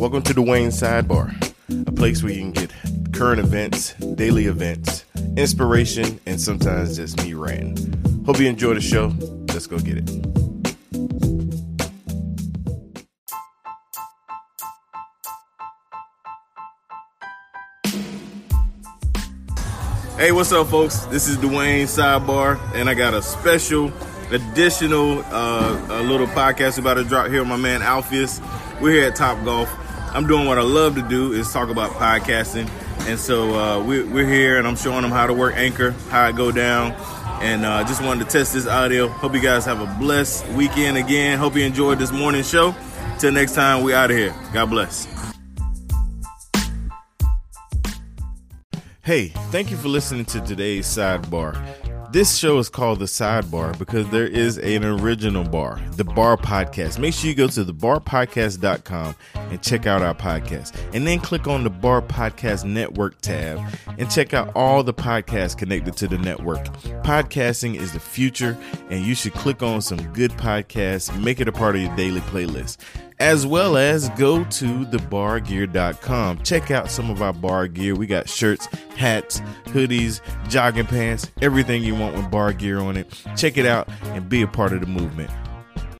Welcome to Dwayne Sidebar, a place where you can get current events, daily events, inspiration, and sometimes just me ranting. Hope you enjoy the show. Let's go get it. Hey, what's up, folks? This is Dwayne Sidebar, and I got a special, additional, uh, a little podcast about to drop here with my man Alpheus. We're here at Top Golf. I'm doing what I love to do is talk about podcasting, and so uh, we're, we're here, and I'm showing them how to work Anchor, how I go down, and uh, just wanted to test this audio. Hope you guys have a blessed weekend again. Hope you enjoyed this morning show. Till next time, we out of here. God bless. Hey, thank you for listening to today's sidebar. This show is called The Sidebar because there is an original bar, the Bar Podcast. Make sure you go to thebarpodcast.com and check out our podcast. And then click on the Bar Podcast Network tab and check out all the podcasts connected to the network. Podcasting is the future, and you should click on some good podcasts, make it a part of your daily playlist as well as go to thebargear.com. Check out some of our bar gear. We got shirts, hats, hoodies, jogging pants, everything you want with bar gear on it. Check it out and be a part of the movement.